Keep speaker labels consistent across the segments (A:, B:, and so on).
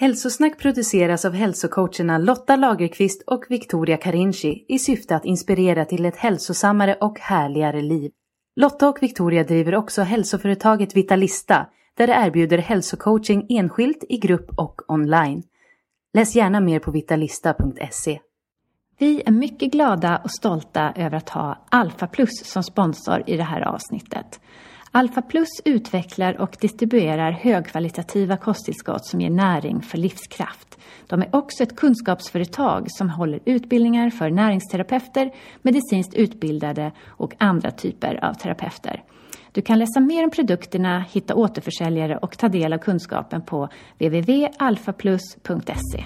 A: Hälsosnack produceras av hälsocoacherna Lotta Lagerqvist och Victoria Carinci i syfte att inspirera till ett hälsosammare och härligare liv. Lotta och Victoria driver också hälsoföretaget Vitalista där de erbjuder hälsocoaching enskilt, i grupp och online. Läs gärna mer på vitalista.se.
B: Vi är mycket glada och stolta över att ha Alpha Plus som sponsor i det här avsnittet. Alpha Plus utvecklar och distribuerar högkvalitativa kosttillskott som ger näring för livskraft. De är också ett kunskapsföretag som håller utbildningar för näringsterapeuter, medicinskt utbildade och andra typer av terapeuter. Du kan läsa mer om produkterna, hitta återförsäljare och ta del av kunskapen på www.alfaplus.se.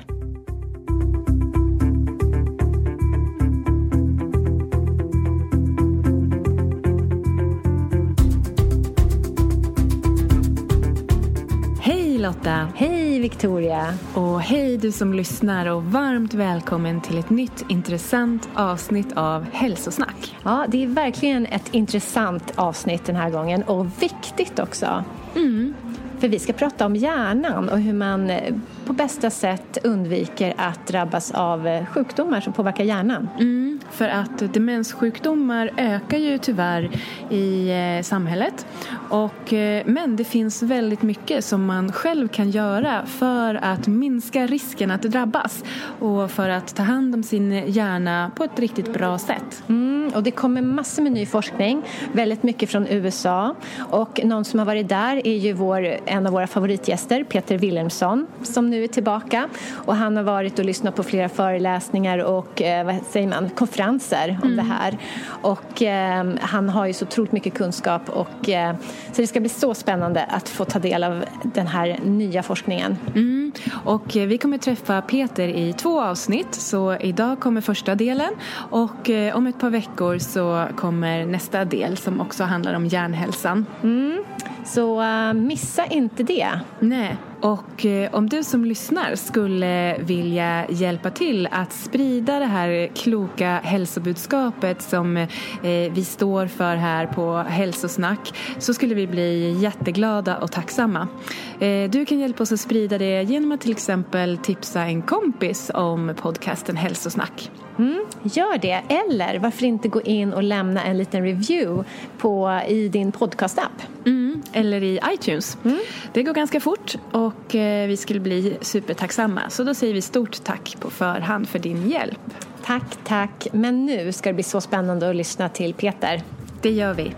C: Lotta!
B: Hej Victoria!
C: Och hej du som lyssnar och varmt välkommen till ett nytt intressant avsnitt av Hälsosnack.
B: Ja, det är verkligen ett intressant avsnitt den här gången och viktigt också.
C: Mm.
B: För vi ska prata om hjärnan och hur man eh, på bästa sätt undviker att drabbas av eh, sjukdomar som påverkar hjärnan.
C: Mm, för att demenssjukdomar ökar ju tyvärr i eh, samhället. Och, eh, men det finns väldigt mycket som man själv kan göra för att minska risken att drabbas och för att ta hand om sin hjärna på ett riktigt bra sätt.
B: Mm, och det kommer massor med ny forskning, väldigt mycket från USA. Och någon som har varit där är ju vår, en av våra favoritgäster, Peter Wilhelmsson, som nu är tillbaka. Och han har varit och lyssnat på flera föreläsningar och eh, vad säger man, konferenser om det här. Och eh, han har ju så otroligt mycket kunskap och eh, så det ska bli så spännande att få ta del av den här nya forskningen.
C: Mm. Och eh, vi kommer träffa Peter i två avsnitt så idag kommer första delen och eh, om ett par veckor så kommer nästa del som också handlar om hjärnhälsan.
B: Mm. Så uh, missa inte det.
C: Nej. Och eh, om du som lyssnar skulle vilja hjälpa till att sprida det här kloka hälsobudskapet som eh, vi står för här på Hälsosnack så skulle vi bli jätteglada och tacksamma. Eh, du kan hjälpa oss att sprida det genom att till exempel tipsa en kompis om podcasten Hälsosnack.
B: Mm, gör det, eller varför inte gå in och lämna en liten review på, i din podcastapp.
C: Mm, eller i iTunes.
B: Mm.
C: Det går ganska fort och eh, vi skulle bli supertacksamma. Så då säger vi stort tack på förhand för din hjälp.
B: Tack, tack. Men nu ska det bli så spännande att lyssna till Peter.
C: Det gör vi.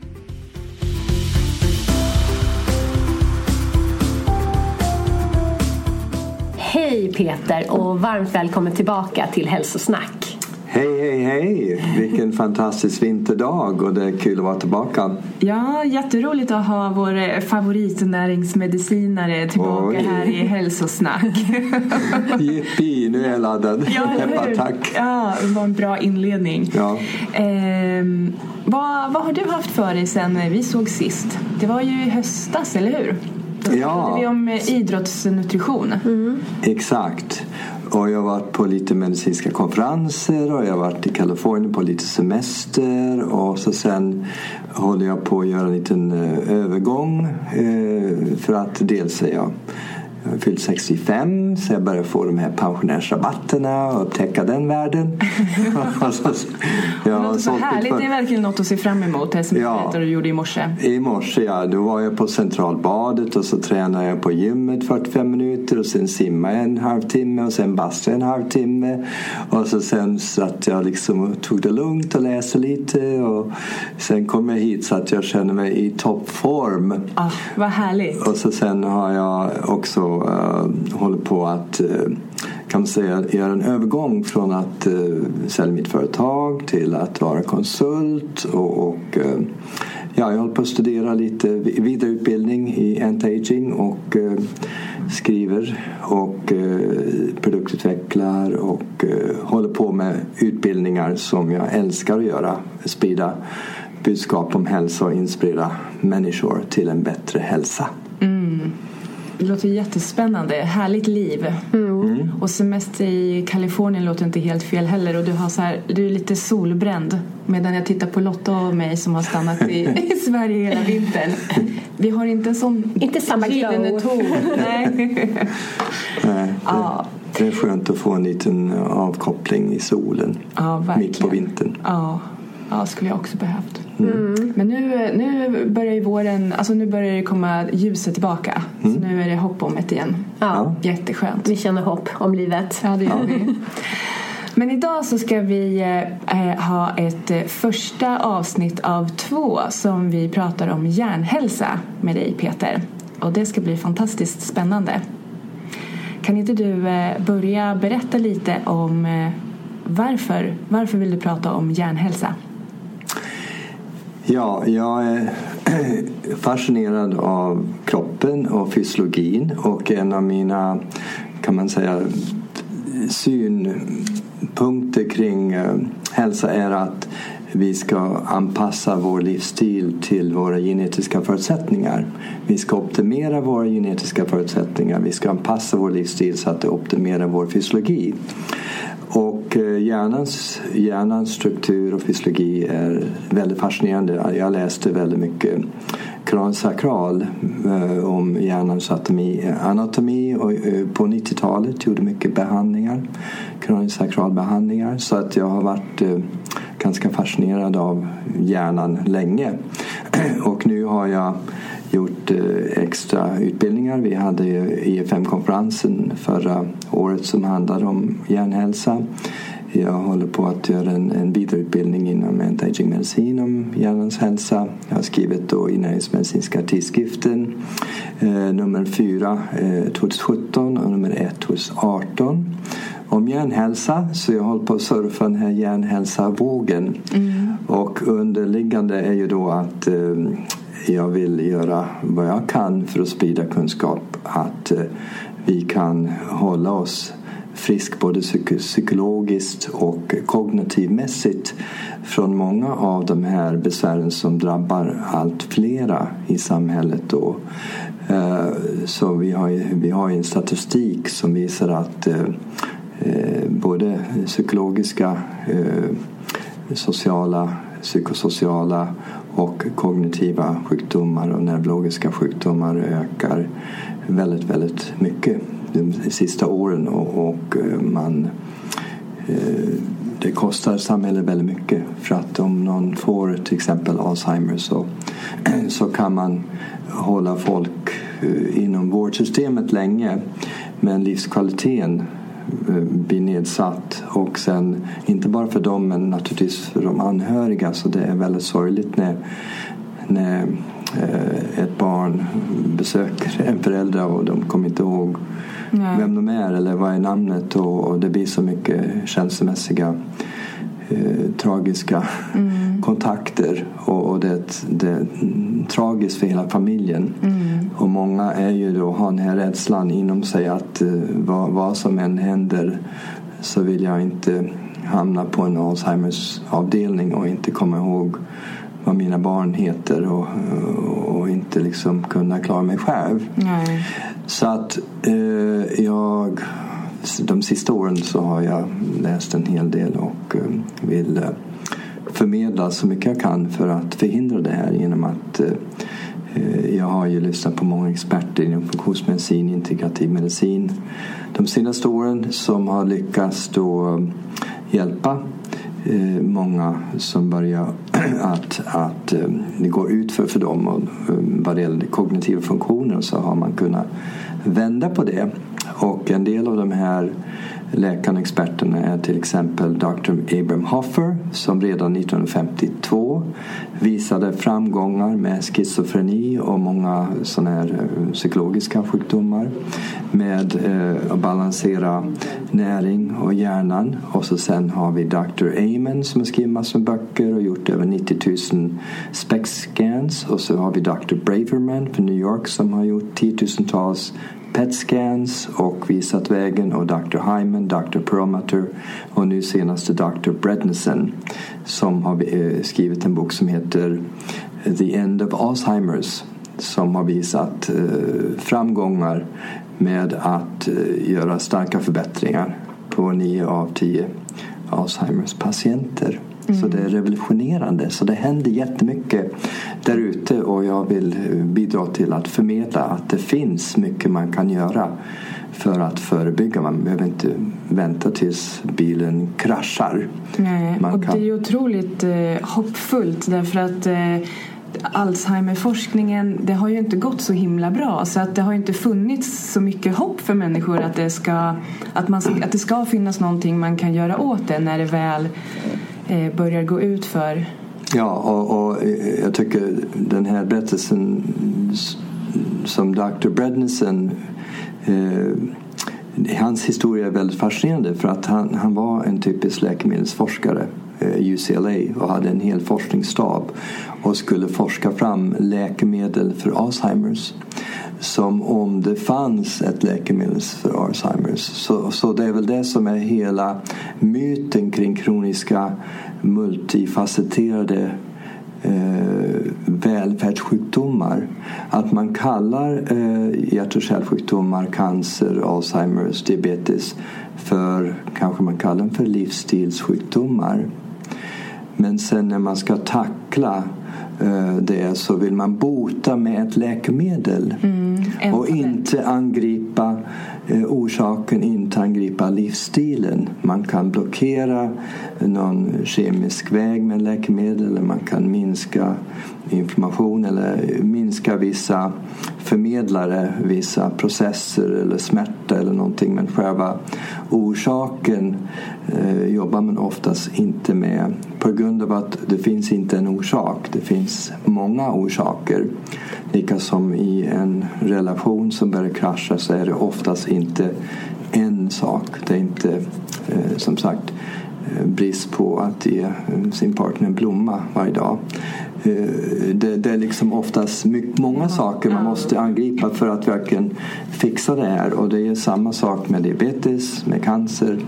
B: Hej Peter och varmt välkommen tillbaka till Hälsosnack.
D: Hej, hej, hej! Vilken fantastisk vinterdag och det är kul att vara tillbaka.
C: Ja, jätteroligt att ha vår eh, favoritnäringsmedicinare tillbaka
D: Oj.
C: här i Hälsosnack.
D: Jippi, nu är jag laddad.
C: Ja,
D: Peppa, tack.
C: Ja, det var en bra inledning.
D: Ja.
C: Ehm, vad, vad har du haft för dig sen vi såg sist? Det var ju i höstas, eller hur? Då
D: Ja.
C: pratade vi om eh, idrottsnutrition.
D: Exakt. Och jag har varit på lite medicinska konferenser och jag har varit i Kalifornien på lite semester. Och så sen håller jag på att göra en liten eh, övergång eh, för att dels är jag jag har fyllt 65 så jag börjar få de här pensionärsrabatterna och upptäcka den världen.
C: så, jag låter så härligt. Det är verkligen något att se fram emot. Det som ja, du gjorde i morse.
D: I morse ja. Då var jag på Centralbadet och så tränade jag på gymmet 45 minuter och sen simmade jag en halvtimme och sen bastade en halvtimme. Och så sen satt jag liksom och tog det lugnt och läste lite och sen kom jag hit så att jag känner mig i toppform.
C: Ah, vad härligt.
D: Och så sen har jag också uh, håller på att uh, kan man säga göra en övergång från att uh, sälja mitt företag till att vara konsult och, och uh, ja, jag håller på att studera lite vidareutbildning i anti-aging och uh, skriver och produktutvecklar och håller på med utbildningar som jag älskar att göra. Sprida budskap om hälsa och inspirera människor till en bättre hälsa.
C: Mm. Det låter jättespännande. Härligt liv. Mm. Och semester i Kalifornien låter inte helt fel heller. Och du, har så här, du är lite solbränd. Medan jag tittar på Lotta och mig som har stannat i, i Sverige hela vintern. Vi har inte en sån
E: Inte samma glow.
C: ton. Nej.
D: Nej, det, ja. det är skönt att få en liten avkoppling i solen.
C: Ja,
D: mitt på vintern.
C: Ja. Ja, skulle jag också behövt. Mm. Men nu, nu börjar ju våren, alltså nu börjar det komma ljuset tillbaka. Mm. Så nu är det hopp om ett igen.
E: Ja.
C: Jätteskönt.
E: Vi känner hopp om livet.
C: Ja, det gör vi. Men idag så ska vi eh, ha ett eh, första avsnitt av två som vi pratar om hjärnhälsa med dig Peter. Och det ska bli fantastiskt spännande. Kan inte du eh, börja berätta lite om eh, varför, varför vill du prata om hjärnhälsa?
D: Ja, jag är fascinerad av kroppen och fysiologin och en av mina, kan man säga, synpunkter kring eh, hälsa är att vi ska anpassa vår livsstil till våra genetiska förutsättningar. Vi ska optimera våra genetiska förutsättningar. Vi ska anpassa vår livsstil så att det optimerar vår fysiologi. Och eh, hjärnans, hjärnans struktur och fysiologi är väldigt fascinerande. Jag läste väldigt mycket kransakral eh, om hjärnans anatomi, anatomi och eh, på 90-talet gjorde mycket behandlingar, kraniosakralbehandlingar. Så att jag har varit eh, ganska fascinerad av hjärnan länge. Och nu har jag gjort eh, extra utbildningar. Vi hade IFM-konferensen e förra året som handlade om hjärnhälsa. Jag håller på att göra en, en vidareutbildning inom anti-aging medicin om hjärnans hälsa. Jag har skrivit då i Näringsmedicinska tidskriften eh, nummer 4 eh, 2017 och nummer 1 2018 om hjärnhälsa så jag håller på att surfa den här hjärnhälsa-vågen. Mm. Och underliggande är ju då att eh, jag vill göra vad jag kan för att sprida kunskap att eh, vi kan hålla oss frisk både psykologiskt och kognitivmässigt från många av de här besvären som drabbar allt flera i samhället. Då. Eh, så vi har, vi har en statistik som visar att eh, Eh, både psykologiska, eh, sociala, psykosociala och kognitiva sjukdomar och neurologiska sjukdomar ökar väldigt, väldigt mycket de sista åren och, eh, man det kostar samhället väldigt mycket för att om någon får till exempel Alzheimer så, så kan man hålla folk inom vårdsystemet länge men livskvaliteten blir nedsatt. Och sen, inte bara för dem men naturligtvis för de anhöriga. Så det är väldigt sorgligt när, när eh, ett barn besöker en förälder och de kommer inte ihåg Nej. vem de är eller vad är namnet och, och det blir så mycket känslomässiga eh, tragiska mm. kontakter och, och det, det är tragiskt för hela familjen. Mm. Och många är ju då, har den här rädslan inom sig att eh, vad, vad som än händer så vill jag inte hamna på en Alzheimers avdelning och inte komma ihåg vad mina barn heter och, och inte liksom kunna klara mig själv.
C: Nej.
D: Så att eh, jag de sista åren så har jag läst en hel del och eh, vill eh, förmedla så mycket jag kan för att förhindra det här genom att eh, jag har ju lyssnat på många experter inom funktionsmedicin, integrativ medicin. De senaste åren som har lyckats då hjälpa eh, många som börjar att, att eh, det går ut för, för dem och eh, vad det gäller kognitiva funktioner så har man kunnat vända på det. Och en del av de här Läkaren, och experterna är till exempel Dr. Abraham Hoffer som redan 1952 visade framgångar med schizofreni och många sådana här eh, psykologiska sjukdomar med eh, att balansera näring och hjärnan. Och så sen har vi Dr. Amen som har skrivit massor med böcker och gjort över 90 000 SPEC-scans. Och så har vi Dr. Braverman från New York som har gjort tiotusentals PET-scans och visat vägen och Dr. Hyman, Dr. Perlmutter och nu senast Dr. Brednesen som har eh, skrivit en bok som heter The End of Alzheimers som har visat eh, framgångar med att eh, göra starka förbättringar på 9 av 10 Alzheimers patienter. Mm. Så det är revolutionerande. Så det händer jättemycket där ute och jag vill bidra till att förmedla att det finns mycket man kan göra för att förebygga. Man behöver inte vänta tills bilen kraschar.
C: Nej, man och kan... det är otroligt eh, hoppfullt därför att eh, Alzheimerforskningen det har ju inte gått så himla bra så att det har inte funnits så mycket hopp för människor att det ska, att man, att det ska finnas någonting man kan göra åt det när det väl eh, Eh, börjar gå ut för.
D: Ja, och, och, eh, jag tycker den här berättelsen som Dr. Brednison... eh, hans historia är väldigt fascinerande för att han, han var en typisk läkemedelsforskare Eh, UCLA och hade en hel forskningsstab och skulle forska fram läkemedel för Alzheimers som om det fanns ett läkemedel för Alzheimers. Så, så det är väl det som är hela myten kring kroniska multifacetterade eh, välfärdssjukdomar. Att man kallar eh, hjärt och kärlsjukdomar, cancer, Alzheimers, diabetes för, kanske man kallar dem för livsstilssjukdomar. Men sen när man ska tackla Eh, det så vill man bota med ett läkemedel mm, och inte angripa eh, orsaken, inte angripa livsstilen. Man kan blockera någon kemisk väg med läkemedel eller man kan minska inflammation eller minska vissa förmedlare, vissa processer eller smärta eller någonting men själva orsaken eh, jobbar man oftast inte med på grund av att det finns inte en orsak. Det finns många orsaker. Lika som i en relation som börjar krascha så är det oftast inte en sak. Det är inte eh, som sagt brist på att ge sin partner en blomma varje dag. Eh, det, det är liksom oftast mycket, många saker man måste angripa för att verkligen fixa det här. Och det är samma sak med diabetes, med cancer,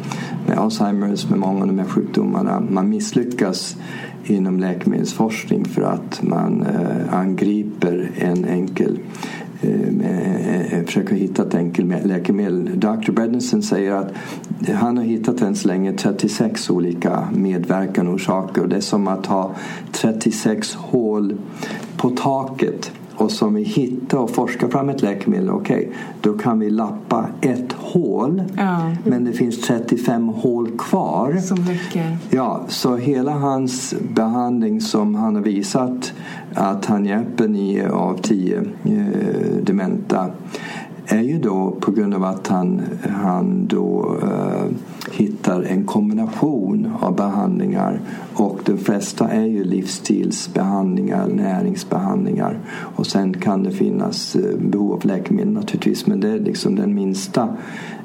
D: med Alzheimers, med många av de här sjukdomarna. Man misslyckas inom läkemedelsforskning för att man eh, angriper en enkel Eh, eh, försöker hitta ett enkelt läkemedel. Dr. Brednesen säger att han har hittat än så länge 36 olika medverkande orsaker. Det är som att ha 36 hål på taket och som vi hittar och forskar fram ett läkemedel, okej, okay, då kan vi lappa ett hål. Ja. Men det finns 35 hål kvar.
C: Som räcker.
D: Ja, så hela hans behandling som han har visat att han hjälper 9 av 10 eh, dementa är ju då på grund av att han, han då uh, hittar en kombination av behandlingar och de flesta är ju livsstilsbehandlingar, näringsbehandlingar och sen kan det finnas uh, behov av läkemedel naturligtvis men det är liksom den minsta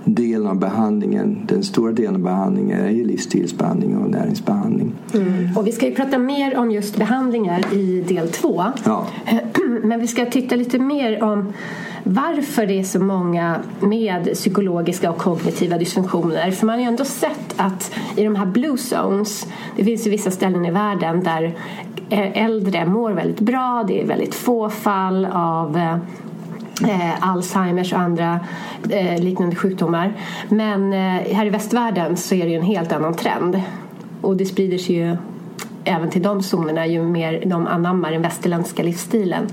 D: delen av behandlingen. Den stora delen av behandlingen är ju livsstilsbehandling och näringsbehandling.
E: Mm. Och vi ska ju prata mer om just behandlingar i del två.
D: Ja.
E: Men vi ska titta lite mer om varför det är så många med psykologiska och kognitiva dysfunktioner. För man har ju ändå sett att i de här blue zones, det finns ju vissa ställen i världen där äldre mår väldigt bra, det är väldigt få fall av eh, Alzheimers och andra eh, liknande sjukdomar. Men eh, här i västvärlden så är det ju en helt annan trend och det sprider sig ju även till de zonerna ju mer de anammar den västerländska livsstilen.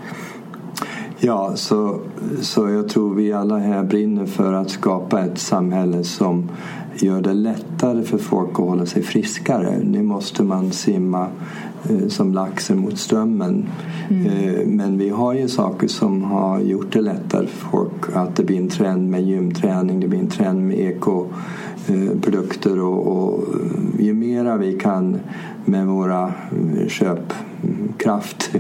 D: Ja, så, så jag tror vi alla här brinner för att skapa ett samhälle som gör det lättare för folk att hålla sig friskare. Nu måste man simma eh, som laxen mot strömmen. Mm. Eh, men vi har ju saker som har gjort det lättare för folk. Att det blir en trend med gymträning, det blir en trend med ekoprodukter och, och ju mera vi kan med våra köpkraft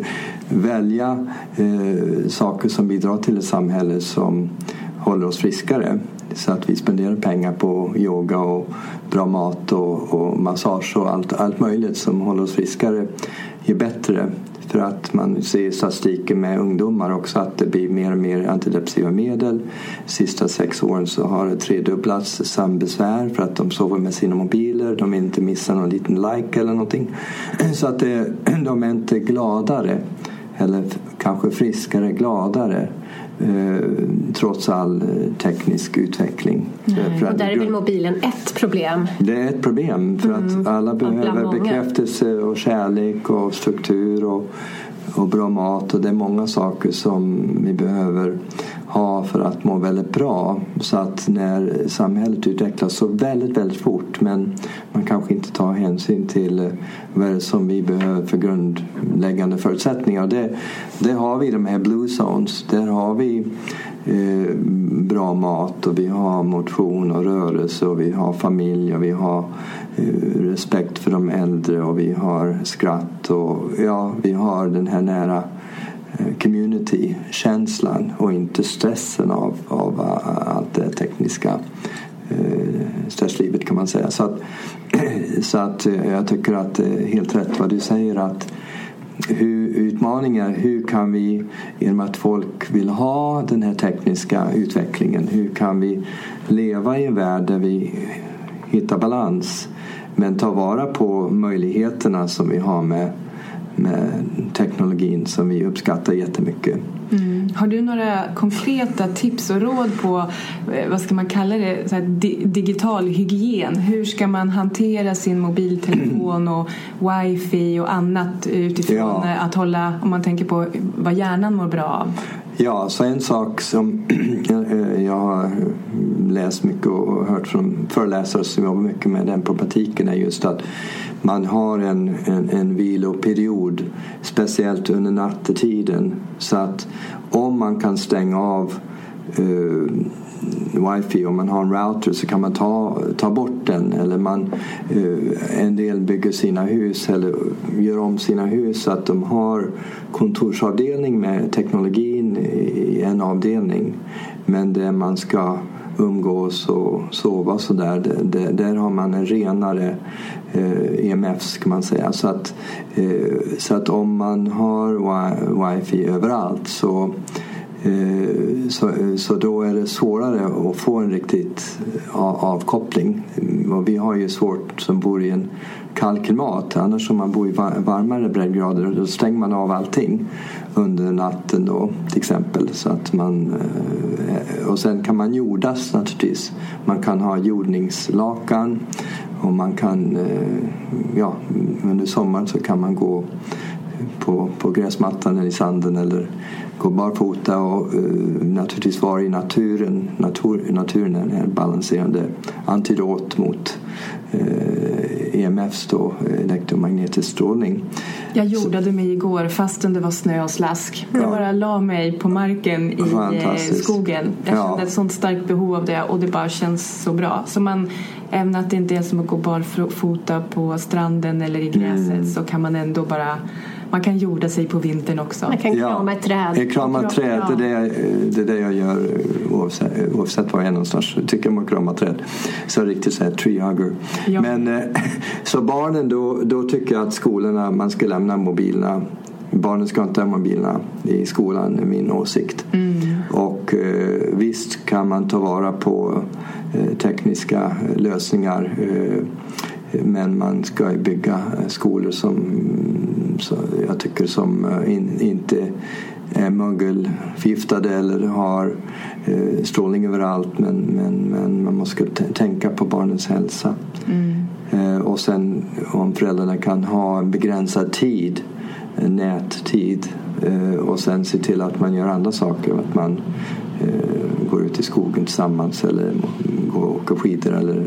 D: välja eh, saker som bidrar till ett samhälle som håller oss friskare. Så att vi spenderar pengar på yoga och bra mat och, och massage och allt, allt möjligt som håller oss friskare är bättre. För att man ser statistiken med ungdomar också att det blir mer och mer antidepressiva medel. De sista sex åren så har det tredubblats sömnbesvär för att de sover med sina mobiler. De vill inte missa någon liten like eller någonting. Så att det, de är inte gladare eller kanske friskare, gladare eh, trots all eh, teknisk utveckling.
E: Nej, och där är väl mobilen ett problem?
D: Det är ett problem för mm, att alla behöver bekräftelse och kärlek och struktur och, och bra mat och det är många saker som vi behöver ha för att må väldigt bra. Så att när samhället utvecklas så väldigt, väldigt fort men man kanske inte tar hänsyn till vad det är som vi behöver för grundläggande förutsättningar. Det, det har vi i de här blue zones. Där har vi eh, bra mat och vi har motion och rörelse och vi har familj och vi har eh, respekt för de äldre och vi har skratt och ja, vi har den här nära eh, community-känslan och inte stressen av, av eh, allt det tekniska eh, stresslivet kan man säga. Så att, så att jag tycker att det är helt rätt vad du säger att hur, utmaningar, hur kan vi genom att folk vill ha den här tekniska utvecklingen, hur kan vi leva i en värld där vi hittar balans men ta vara på möjligheterna som vi har med med teknologin som vi uppskattar jättemycket.
C: Mm. Har du några konkreta tips och råd på eh, vad ska man kalla det, så di digital hygien? Hur ska man hantera sin mobiltelefon och wifi och annat utifrån ja. att hålla, om man tänker på vad hjärnan mår bra av?
D: Ja, så en sak som eh, jag har eh, läst mycket och hört från föreläsare som jobbar mycket med den problematiken är just att man har en, en, en viloperiod speciellt under nattetiden. Så att om man kan stänga av uh, wifi om man har en router så kan man ta, ta bort den eller man, eh, en del bygger sina hus eller gör om sina hus så att de har kontorsavdelning med teknologin i en avdelning men där man ska umgås och sova och sådär. Där har man en renare eh, EMF kan man säga. Så att, eh, så att om man har wifi överallt så eh, Eh, så, eh, så då är det svårare att få en riktigt eh, avkoppling. Mm, och vi har ju svårt som bor i en kall klimat. Annars om man bor i varmare breddgrader då stänger man av allting under natten då till exempel. Så att man, och sen kan man jordas naturligtvis. Man kan ha jordningslakan och man kan, ja under sommaren så kan man gå på, på gräsmattan eller i sanden eller gå barfota och uh, naturligtvis vara i naturen. Natur, naturen är en balanserande antidot mot uh, EMFs då, elektromagnetisk strålning.
C: Jag jordade mig igår fastän det var snö och slask. Ja. Jag bara la mig på marken i eh, skogen. Jag kände ja. ett sånt starkt behov av det och det bara känns så bra. Så man, även att det inte är som att gå barfota på stranden eller i gräset mm. så kan man ändå bara man kan jorda sig på vintern också.
E: Man kan krama ett träd.
D: Jag kramar ett träd, det är det, det är det jag gör oavsett, oavsett var jag är någonstans. Jag tycker om att krama träd. Så riktigt så här tree hugger. Ja. Men, eh, så barnen, då, då tycker jag att skolorna, man ska lämna mobilerna Barnen ska inte ha mobilerna i skolan, är min åsikt. Mm. Och eh, visst kan man ta vara på eh, tekniska lösningar eh, men man ska bygga skolor som jag tycker som eh, in, inte är mögelförgiftade eller har eh, strålning överallt men, men, men man måste tänka på barnens hälsa. Mm. Eh, och sen om föräldrarna kan ha en begränsad tid, nättid och sen se till att man gör andra saker. Att man går ut i skogen tillsammans eller går och åker skidor eller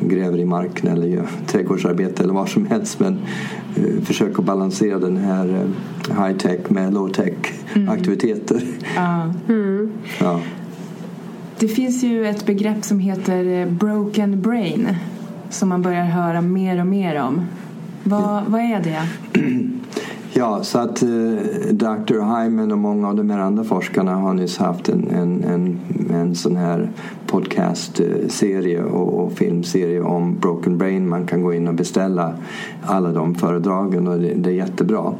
D: gräver i marken eller gör trädgårdsarbete eller vad som helst. Men uh, försök att balansera den här uh, high tech med low tech mm. aktiviteter.
C: Mm. Mm. Ja. Det finns ju ett begrepp som heter eh, broken brain som man börjar höra mer och mer om. Vad, vad är det?
D: Ja, så att eh, Dr. Hyman och många av de här andra forskarna har nyss haft en, en, en, en sån här podcastserie och, och, filmserie om Broken Brain. Man kan gå in och beställa alla de föredragen och det, det är jättebra.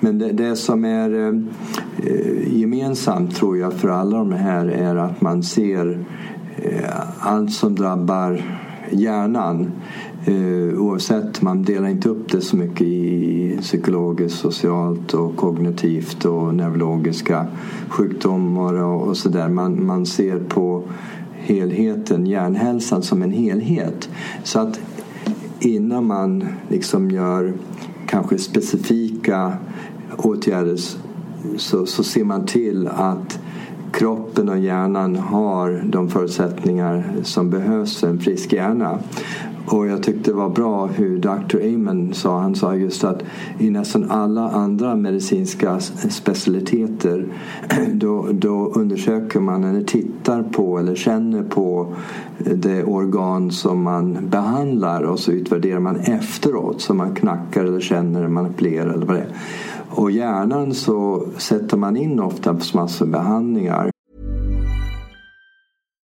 D: Men det, det som är eh, gemensamt tror jag för alla de här är att man ser eh, allt som drabbar hjärnan Eh, oavsett, man delar inte upp det så mycket i psykologiskt, socialt och kognitivt och neurologiska sjukdomar och, och sådär. Man, man ser på helheten, hjärnhälsan som en helhet. Så att innan man liksom gör kanske specifika åtgärder så, så ser man till att kroppen och hjärnan har de förutsättningar som behövs för en frisk hjärna. Och jag tyckte det var bra hur Dr. Amen sa. Han sa just att i nästan alla andra medicinska specialiteter då, då undersöker man eller tittar på eller känner på det organ som man behandlar och så utvärderar man efteråt. Så man knackar eller känner, manipulerar eller vad det är. Och hjärnan så sätter man in ofta massor behandlingar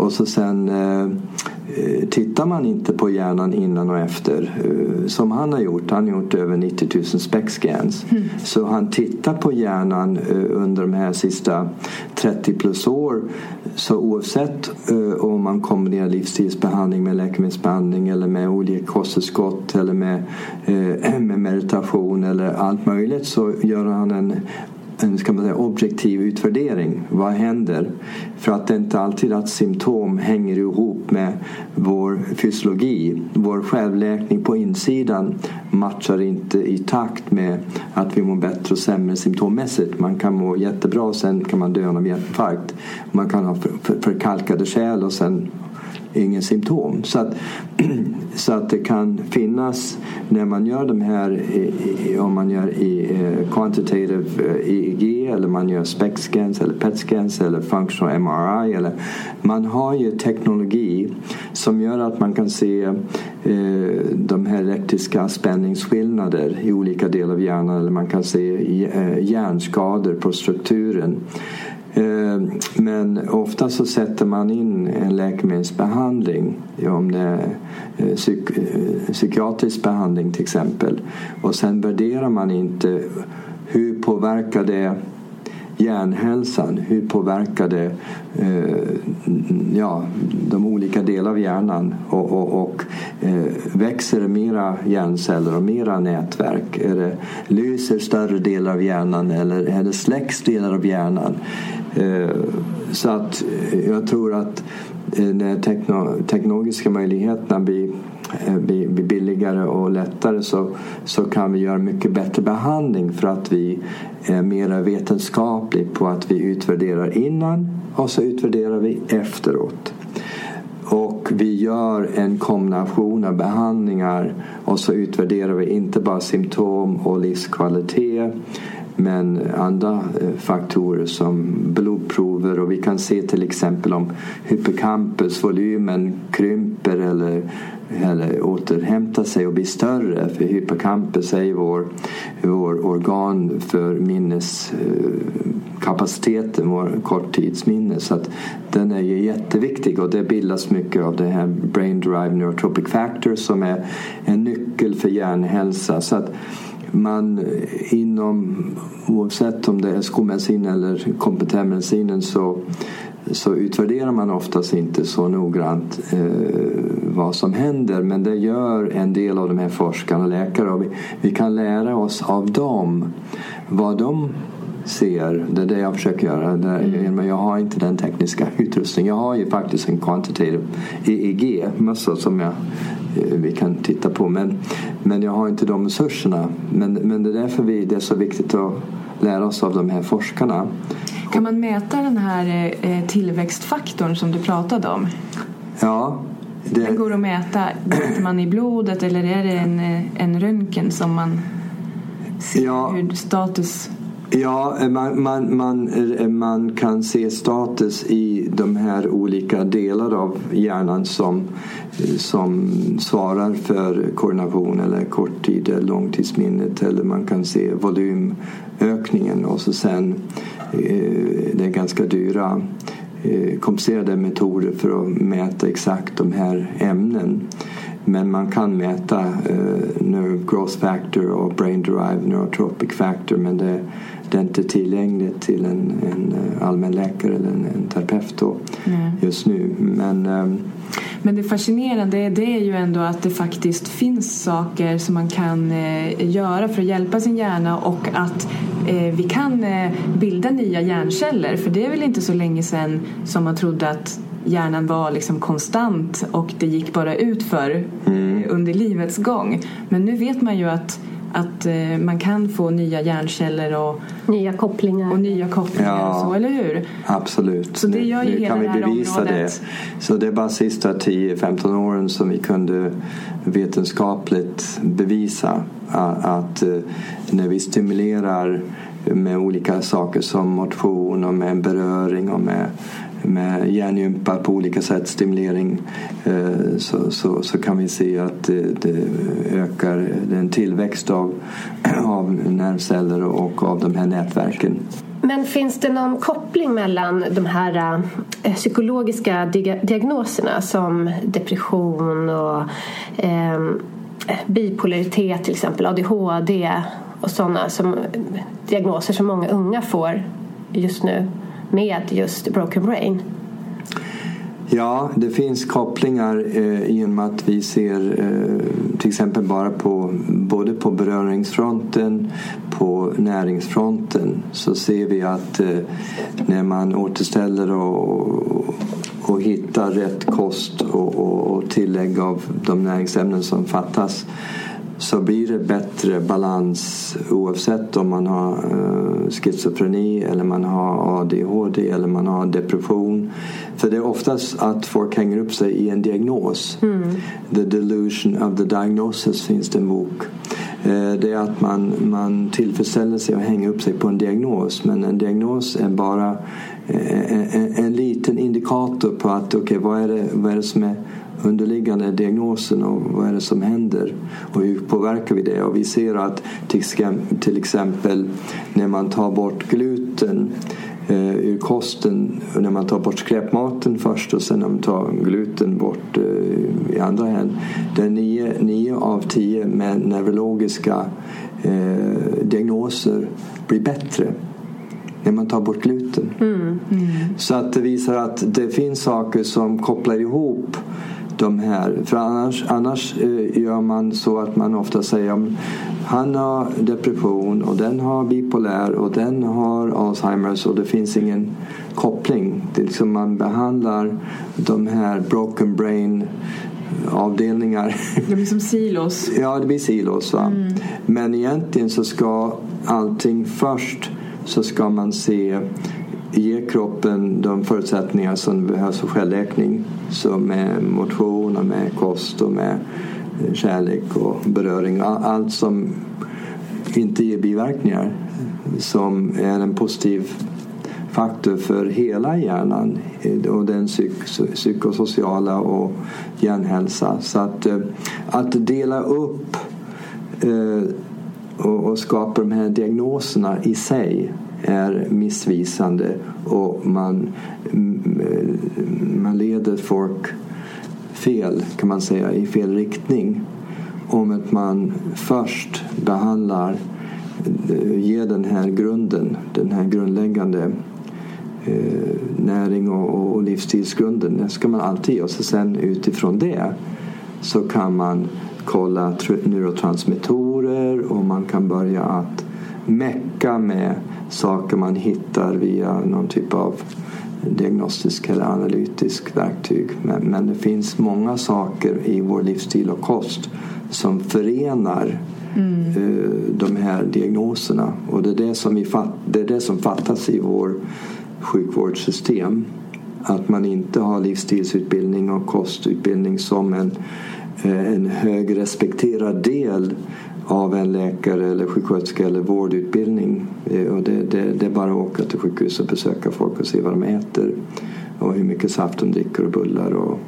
D: Och så sen eh, tittar man inte på hjärnan innan och efter eh, som han har gjort. Han har gjort över 90 000 SPEC-scans. Mm. Så han tittar på hjärnan eh, under de här sista 30 plus år. Så oavsett eh, om man kombinerar livsstilsbehandling med läkemedelsbehandling eller med olika kosttillskott eller med, eh, med meditation eller allt möjligt så gör han en en ska man säga, objektiv utvärdering. Vad händer? För att det är inte alltid att symptom hänger ihop med vår fysiologi. Vår självläkning på insidan matchar inte i takt med att vi mår bättre och sämre symptommässigt. Man kan må jättebra och sen kan man dö av hjärtinfarkt. Man kan ha förkalkade kärl och sen ingen symptom. Så att, så att det kan finnas när man gör de här om man gör i eh, quantitative eh, EEG eller man gör SPEC scans eller PET scans eller functional MRI eller man har ju teknologi som gör att man kan se eh, de här elektriska spänningsskillnader i olika delar av hjärnan eller man kan se hjärnskador på strukturen. Eh, men ofta så sätter man in en läkemedelsbehandling om det är eh, psyk eh, psykiatrisk behandling till exempel. Och sen värderar man inte hur påverkar det hjärnhälsan, hur påverkar det eh, ja, de olika delarna av hjärnan och, och, och eh, växer det mera hjärnceller och mera nätverk? Är det lyser större delar av hjärnan eller är det släcks delar av hjärnan? Eh, så att jag tror att eh, när tekno, teknologiska möjligheterna blir, Eh, blir, billigare och lättare så, så kan vi göra mycket bättre behandling för att vi eh, är mer vetenskapliga på att vi utvärderar innan och så utvärderar vi efteråt. och vi gör en kombination av behandlingar och så utvärderar vi inte bara symptom och livskvalitet men andra eh, faktorer som blodprover och vi kan se till exempel om hippocampusvolymen krymper eller, eller återhämtar sig och blir större. För hippocampus är vår, vår organ för minneskapaciteten, eh, vår korttidsminne. Så att den är ju jätteviktig och det bildas mycket av det här Brain Derived Neurotropic Factor som är en nyckel för hjärnhälsa. Så att man inom, oavsett om det är skolmedicin eller kompetensmedicinen så, så utvärderar man oftast inte så noggrant eh, vad som händer men det gör en del av de här forskarna och läkare och vi, vi kan lära oss av dem vad de ser. Det är det jag försöker göra. Mm. Men jag har inte den tekniska utrustningen. Jag har ju faktiskt en quantitative EEG-mössa som jag, eh, vi kan titta på. Men, men jag har inte de resurserna. Men, men det är därför vi, det är så viktigt att lära oss av de här forskarna.
C: Kan man mäta den här eh, tillväxtfaktorn som du pratade om?
D: Ja.
C: Det... Den går att mäta. Mäter man i blodet eller är det en, eh, en röntgen som man ser ja. hur status
D: Ja, eh, man, man, man, eh, man kan se status i de här olika delar av hjärnan som, eh, som svarar för koordination eller korttid eller långtidsminnet eller man kan se volymökningen och så sen eh, det är ganska dyra eh, komplicerade metoder för att mäta exakt de här ämnen. Men man kan mäta eh, nerve growth factor och brain derived neurotropic factor men det det är inte tillgängligt till en, en eh, allmänläkare eller en, en terapeut då, just nu. Men, um,
C: men det fascinerande det är ju ändå att det faktiskt finns saker som man kan eh, göra för att hjälpa sin hjärna och att eh, vi kan eh, bilda nya hjärnceller. För det är väl inte så länge sedan som man trodde att hjärnan var liksom konstant och det gick bara ut för mm. under livets gång. Men nu vet man ju att att eh, man kan få nya hjärnceller och
E: nya kopplingar,
C: och nya kopplingar ja, och så, eller hur?
D: Absolut.
C: Så det gör ju
D: nu,
C: nu
D: kan vi bevisa
C: området.
D: det. Så det är bara de sista 10-15 åren som vi kunde vetenskapligt bevisa att, att eh, när vi stimulerar med olika saker som motion och med beröring och med med hjärngympa på olika sätt, stimulering, eh, så, så, så kan vi se att det, det ökar en tillväxt av, av nervceller och av de här nätverken.
E: Men finns det någon koppling mellan de här äh, psykologiska diagnoserna som depression och äh, bipolaritet till exempel, ADHD och sådana som, eh, diagnoser som många unga får just nu? Med just Broken Brain?
D: Ja, det finns kopplingar eh, i och med att vi ser eh, till exempel bara på både på beröringsfronten, på näringsfronten så ser vi att eh, när man återställer och, och hittar rätt kost och, och, och tillägg av de näringsämnen som fattas så blir det bättre balans oavsett om man har uh, schizofreni eller man har ADHD eller man har depression. För det är oftast att folk hänger upp sig i en diagnos. Mm. The Delusion of the Diagnosis finns det en bok. Uh, det är att man, man tillfredsställer sig och hänger upp sig på en diagnos men en diagnos är bara uh, en, en, liten indikator på att okej okay, vad, är det, vad är det som är underliggande diagnosen och vad är det som händer och hur påverkar vi det? Och vi ser att till exempel när man tar bort gluten eh, ur kosten när man tar bort skräpmaten först och sen när man tar gluten bort eh, i andra hand. Det är nio, nio av tio med neurologiska eh, diagnoser blir bättre när man tar bort gluten. Mm. Mm. Så att det visar att det finns saker som kopplar ihop de här. För annars, annars eh, gör man så att man ofta säger att han har depression och den har bipolär och den har Alzheimers och det finns ingen koppling. Det är liksom man behandlar de här broken brain avdelningar.
C: Det blir som silos.
D: Ja, det blir silos. Va? Mm. Men egentligen så ska allting först så ska man se ge kroppen de förutsättningar som behövs för självläkning. Så med motion och med kost och med eh, kärlek och beröring. Allt som inte ger biverkningar. Som är en positiv faktor för hela hjärnan eh, och den psyk psykosociala och hjärnhälsa. Så att, eh, att dela upp och skapa de här diagnoserna i sig är missvisande och man, man leder folk fel kan man säga i fel riktning om att man först behandlar ger den här grunden, den här grundläggande eh, näring och, och livsstilsgrunden. Det ska man alltid ge och så sen utifrån det så kan man kolla neurotransmittorer och man kan börja att mecka med saker man hittar via någon typ av diagnostisk eller analytisk verktyg. Men, men det finns många saker i vår livsstil och kost som förenar mm. uh, de här diagnoserna. Och det är det, som vi fatt, det är det som fattas i vår sjukvårdssystem. Att man inte har livsstilsutbildning och kostutbildning som en, eh, en högrespekterad del av en läkare eller sjuksköterska eller vårdutbildning. Eh, och det, det, det är bara att åka till sjukhus och besöka folk och se vad de äter och hur mycket saft de dricker och bullar och,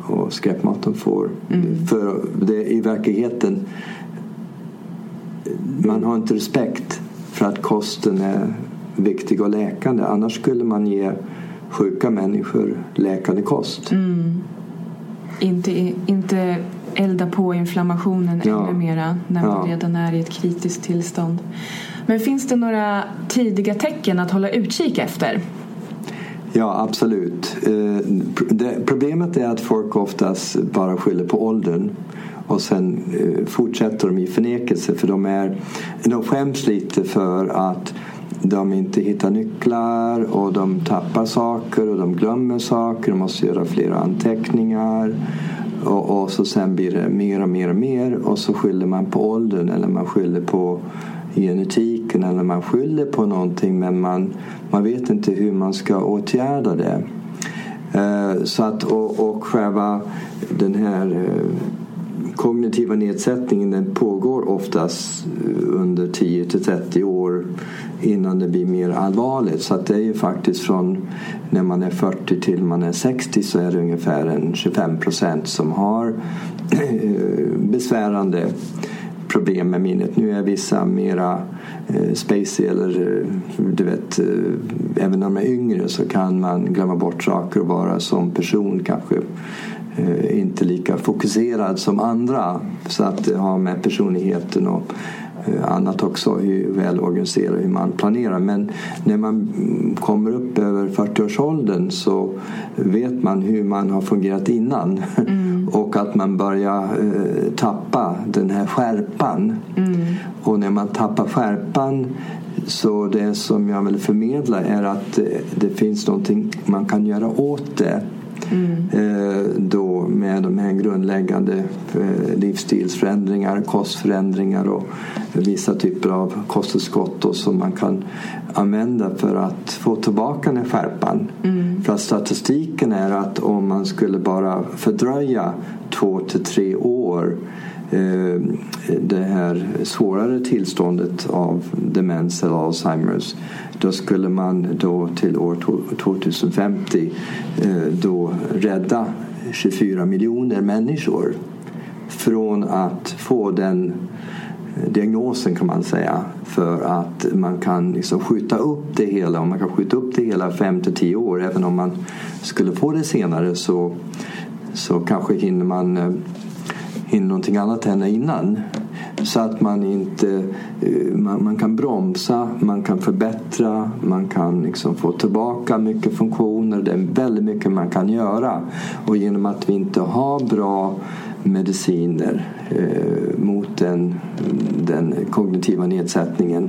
D: och skräpmat de får. Mm. För det, i verkligheten man har inte respekt för att kosten är viktig och läkande. Annars skulle man ge sjuka människor läkande kost. Mm.
C: Inte, inte elda på inflammationen ja. ännu mera när man ja. redan är i ett kritiskt tillstånd. Men finns det några tidiga tecken att hålla utkik efter?
D: Ja, absolut. Eh, problemet är att folk oftast bara skyller på åldern och sen eh, fortsätter de i förnekelse för de, är, de skäms lite för att de inte hittar nycklar och de tappar saker och de glömmer saker. De måste göra flera anteckningar. Och, och, så sen blir det mer och mer och mer och så skyller man på åldern eller man skyller på genetiken eller man skyller på någonting men man, man vet inte hur man ska åtgärda det. Eh, så att, och, och själva den här eh, kognitiva nedsättningen den pågår oftast eh, under 10 till 30 år innan det blir mer allvarligt. Så att det är ju faktiskt från när man är 40 till man är 60 så är det ungefär en 25 procent som har eh, besvärande problem med minnet. Nu är vissa mera eh, spacey eller eh, du vet eh, även när de är yngre så kan man glömma bort saker och vara som person kanske inte lika fokuserad som andra. Så att det har med personligheten och Eh, annat också, hur väl organiserad, hur man planerar. Men när man kommer upp över 40-årsåldern så vet man hur man har fungerat innan. Mm. och att man börjar eh, tappa den här skärpan. Mm. Och när man tappar skärpan så det som jag vill förmedla är att det finns någonting man kan göra åt det. Mm. då med de här grundläggande eh, livsstilsförändringar, kostförändringar och vissa typer av kosttillskott som man kan använda för att få tillbaka den skärpan. Mm. För att statistiken är att om man skulle bara fördröja två till tre år eh, Eh, det här svårare tillståndet av demens eller Alzheimers då skulle man då till år 2050 eh, då rädda 24 miljoner människor från att få den eh, diagnosen kan man säga för att man kan liksom skjuta upp det hela. Och man kan skjuta upp det hela 5 till 10 år även om man skulle få det senare så, så kanske hinner man in någonting annat än innan. Så att man inte eh, man, man, kan bromsa, man kan förbättra, man kan liksom få tillbaka mycket funktioner. Det är väldigt mycket man kan göra. Och genom att vi inte har bra mediciner eh, mot den, den kognitiva nedsättningen.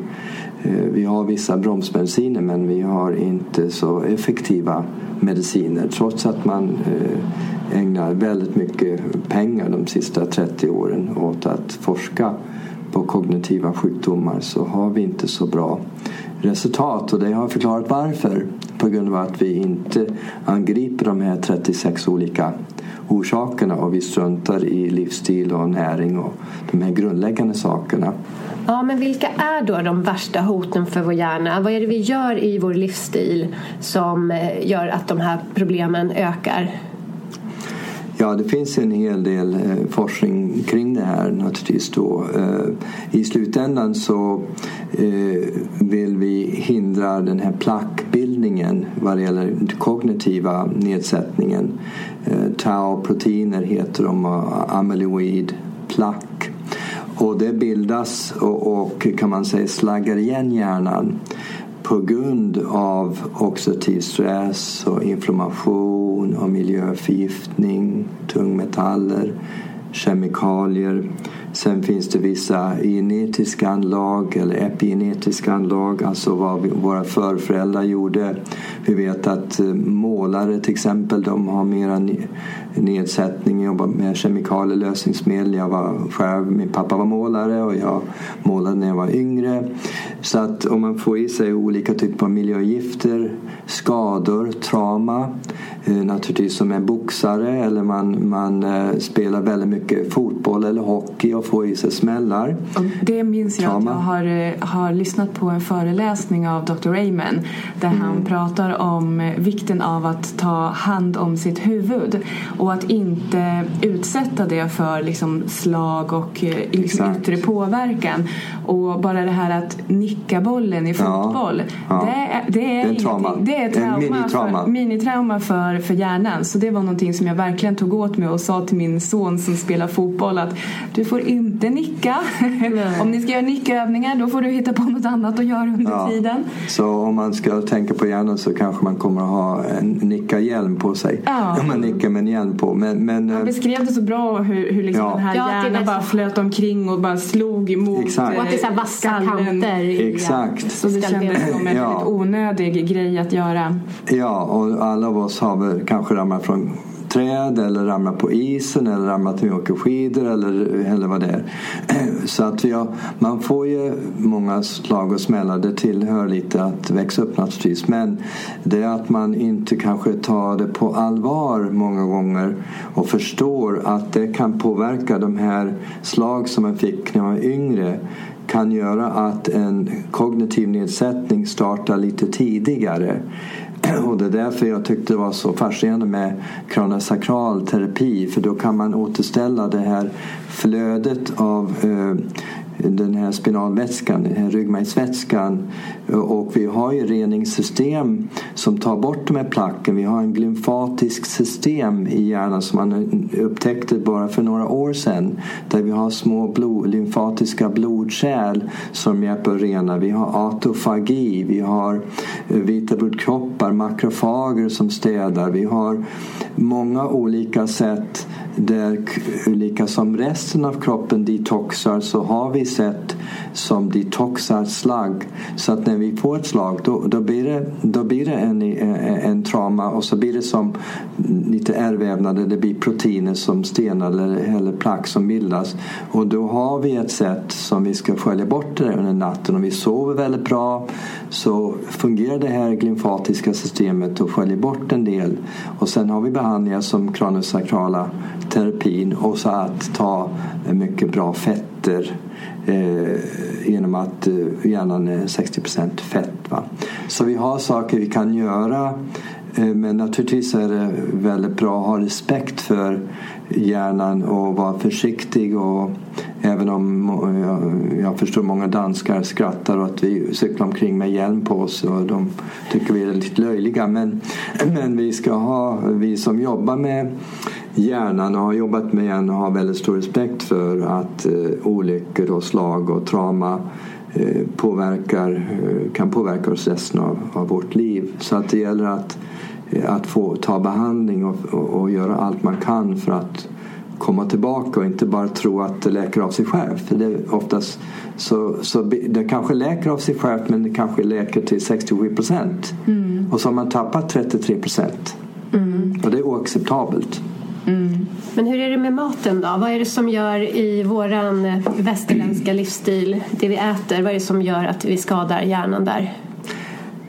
D: Eh, vi har vissa bromsmediciner men vi har inte så effektiva mediciner trots att man eh, ägnar väldigt mycket pengar de sista 30 åren åt att forska på kognitiva sjukdomar så har vi inte så bra resultat och det har förklarat varför. På grund av att vi inte angriper de här 36 olika orsakerna och vi struntar i livsstil och näring och de här grundläggande sakerna.
E: Ja, men vilka är då de värsta hoten för vår hjärna? Vad är det vi gör i vår livsstil som eh, gör att de här problemen ökar?
D: Ja, det finns en hel del eh, forskning kring det här naturligtvis. Då. Eh, I slutändan så eh, vill vi hindra den här plackbildningen vad det gäller kognitiva nedsättningen. Eh, Tau-proteiner heter de, och amyloid, plack. Och det bildas och, och kan man säga slaggar igen hjärnan på grund av oxidativ stress och inflammation och miljöförgiftning, tungmetaller, kemikalier. Sen finns det vissa genetiska anlag eller epigenetiska anlag, alltså vad våra förföräldrar gjorde. Vi vet att eh, målare till exempel, de har mera nedsättning, jobbar med kemikalier, lösningsmedel. Jag var själv, min pappa var målare och jag målade när jag var yngre. Så att om man får i sig olika typer av miljögifter, skador, trauma, eh, naturligtvis som är boxare eller man, man eh, spelar väldigt mycket fotboll eller hockey och får i sig smällar.
C: Och det minns jag trauma. att jag har, har lyssnat på en föreläsning av Dr. Raymond där mm. han pratar om vikten av att ta hand om sitt huvud och att inte utsätta det för liksom slag och liksom yttre påverkan. Och bara det här att nicka bollen i fotboll. Ja, ja. Det, det, är, det är trauma. Det är trauma minitrauma. För, minitrauma för, för hjärnan. Så det var någonting som jag verkligen tog åt mig och sa till min son som spelar fotboll att du får inte nicka. om ni ska göra nickövningar då får du hitta på något annat att göra under ja. tiden.
D: Så om man ska tänka på hjärnan så kanske man kommer att ha en nickarhjälm på sig. Ja. Om man nickar med en hjälm på. Men, men,
C: Han eh, beskrev det så bra hur, hur liksom ja. den här hjärnan bara flöt omkring och bara slog emot
E: Exakt. Och att det är så vassa kanter.
D: Exakt.
C: Så det kändes som en ja. väldigt onödig grej att göra.
D: Ja, och alla av oss har väl kanske ramlat från träd eller ramlat på isen eller ramlat när vi åker skidor eller, eller vad det är. Så att vi har, man får ju många slag och smällar. Det tillhör lite att växa upp naturligtvis. Men det är att man inte kanske tar det på allvar många gånger och förstår att det kan påverka de här slag som man fick när man var yngre kan göra att en kognitiv nedsättning startar lite tidigare. Och det är därför jag tyckte det var så fascinerande med kranosakral terapi för då kan man återställa det här flödet av eh, den här spinalvätskan, den här ryggmärgsvätskan. Och vi har ju reningssystem som tar bort de här placken. Vi har en glymfatisk system i hjärnan som man upptäckte bara för några år sedan. Där vi har små blod, lymfatiska blodkärl som hjälper att rena. Vi har autofagi, vi har vita blodkroppar, makrofager som städar. Vi har många olika sätt där lika som resten av kroppen detoxar så har vi sätt som detoxar slag. Så att när vi får ett slag då, då blir det, då blir det en, eh, en trauma och så blir det som lite ärrvävnader, det blir proteiner som stenar eller, eller plack som bildas. Och då har vi ett sätt som vi ska skölja bort det under natten. Om vi sover väldigt bra så fungerar det här glymfatiska systemet och sköljer bort en del. Och sen har vi behandlingar som kraniosakrala terapin och så att ta mycket bra fetter Eh, genom att eh, hjärnan är 60 fett. Va? Så vi har saker vi kan göra eh, men naturligtvis är det väldigt bra att ha respekt för hjärnan och vara försiktig. Och även om jag, jag förstår många danskar skrattar och att vi cyklar omkring med hjälm på oss och de tycker vi är lite löjliga. Men, men vi ska ha, vi som jobbar med hjärnan och har jobbat med hjärnan och har väldigt stor respekt för att eh, olyckor och slag och trauma eh, påverkar, eh, kan påverka oss resten av, av vårt liv. Så att det gäller att, att få ta behandling och, och, och, göra allt man kan för att komma tillbaka och inte bara tro att det läker av sig själv. För det oftast så, så det kanske läker av sig själv men det kanske läker till 67 procent. Mm. Och så har man tappat 33 procent. Mm. Och det är oacceptabelt.
E: Mm. Men hur är det med maten då? Vad är det som gör i våran eh, västerländska livsstil, det vi äter, vad är det som gör att vi skadar hjärnan där?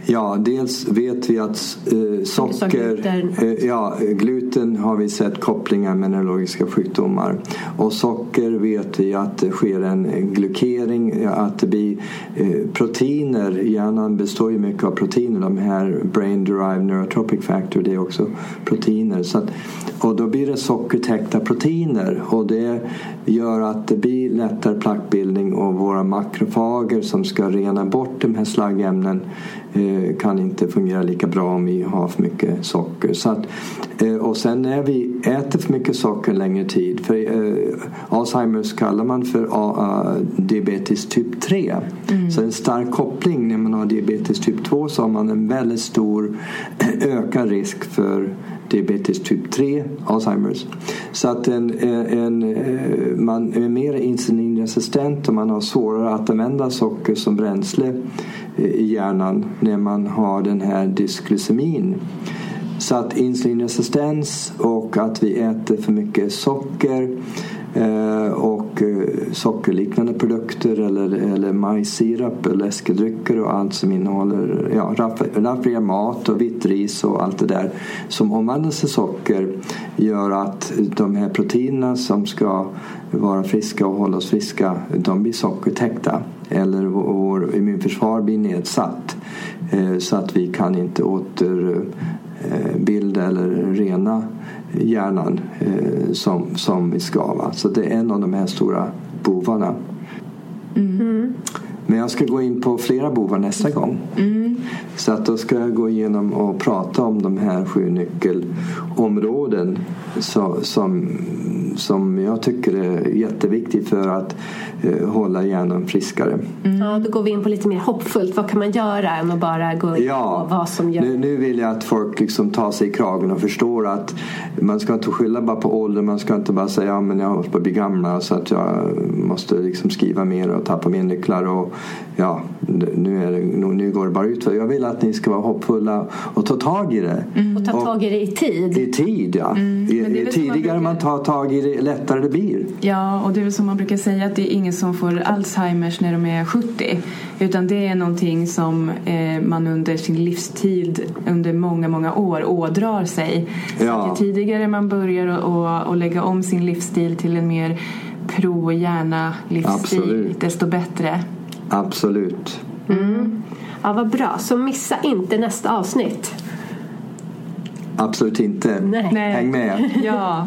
D: Ja, dels vet vi att eh, socker, gluten. Eh, ja, gluten har vi sett kopplingar med neurologiska sjukdomar. Och socker vet vi att det sker en glukering, att det blir eh, proteiner. Hjärnan består ju mycket av proteiner. De här brain derived neurotropic factor, det är också proteiner. Så att, och då blir det sockertäckta proteiner och det gör att det blir lättare plackbildning och våra makrofager som ska rena bort de här slaggämnen kan inte fungera lika bra om vi har för mycket socker. Så att, eh, och sen när vi äter för mycket socker längre tid, för eh, Alzheimers kallar man för diabetes typ 3. Mm. Så en stark koppling när man har diabetes typ 2 så har man en väldigt stor ökad risk för diabetes typ 3, Alzheimers. Så att en, eh, en, eh, man är mer insulinresistent och man har svårare att använda socker som bränsle eh, i hjärnan när man har den här dysglycemin. Så att insulinresistens och att vi äter för mycket socker Eh, och eh, sockerliknande produkter eller, eller majssirap, läskedrycker och allt som innehåller ja, raffinerad mat och vitt ris och allt det där som omvandlas till socker gör att de här proteinerna som ska vara friska och hålla oss friska de blir sockertäckta eller vår immunförsvar blir nedsatt eh, så att vi kan inte återbilda eller rena hjärnan eh, som, som vi ska. Va? Så det är en av de här stora bovarna. Mm. Men jag ska gå in på flera bovar nästa gång. Mm. Så att då ska jag gå igenom och prata om de här sju nyckelområden så, som, som jag tycker är jätteviktigt för att eh, hålla hjärnan friskare.
E: Mm. Ja, då går vi in på lite mer hoppfullt. Vad kan man göra än att bara gå in ja, på vad som gör...
D: Nu, nu vill jag att folk liksom tar sig i kragen och förstår att man ska inte skylla bara på ålder. Man ska inte bara säga att ja, men jag håller på att bli gammal så att jag måste liksom skriva mer och tappa mer nycklar. Och, ja, nu, är det, nu går det bara ut. Jag vill att ni ska vara hoppfulla och ta tag i det.
E: Mm. Och ta tag i det i tid.
D: I tid, ja. Mm. I, tidigare man, man tar tag i det, lättare det blir.
C: Ja, och det är väl som man brukar säga att det är ingen som får Alzheimers när de är 70. Utan det är någonting som eh, man under sin livstid under många, många år ådrar sig. Ja. Så ju tidigare man börjar och, och lägga om sin livsstil till en mer pro-hjärna livsstil, Absolut. desto bättre.
D: Absolut.
E: Mm. Ja, vad bra. Så missa inte nästa avsnitt.
D: Absolut inte.
E: Nej.
D: Häng med.
C: ja.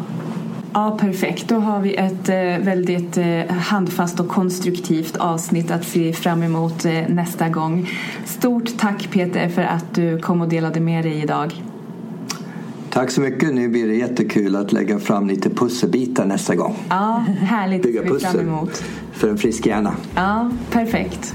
C: Ja, perfekt. Då har vi ett eh, väldigt eh, handfast och konstruktivt avsnitt att se fram emot eh, nästa gång. Stort tack Peter för att du kom och delade med dig idag.
D: Tack så mycket. Nu blir det jättekul att lägga fram lite pusselbitar nästa gång.
C: Ja, härligt.
D: Bygga pussel för en frisk hjärna.
C: Ja, perfekt.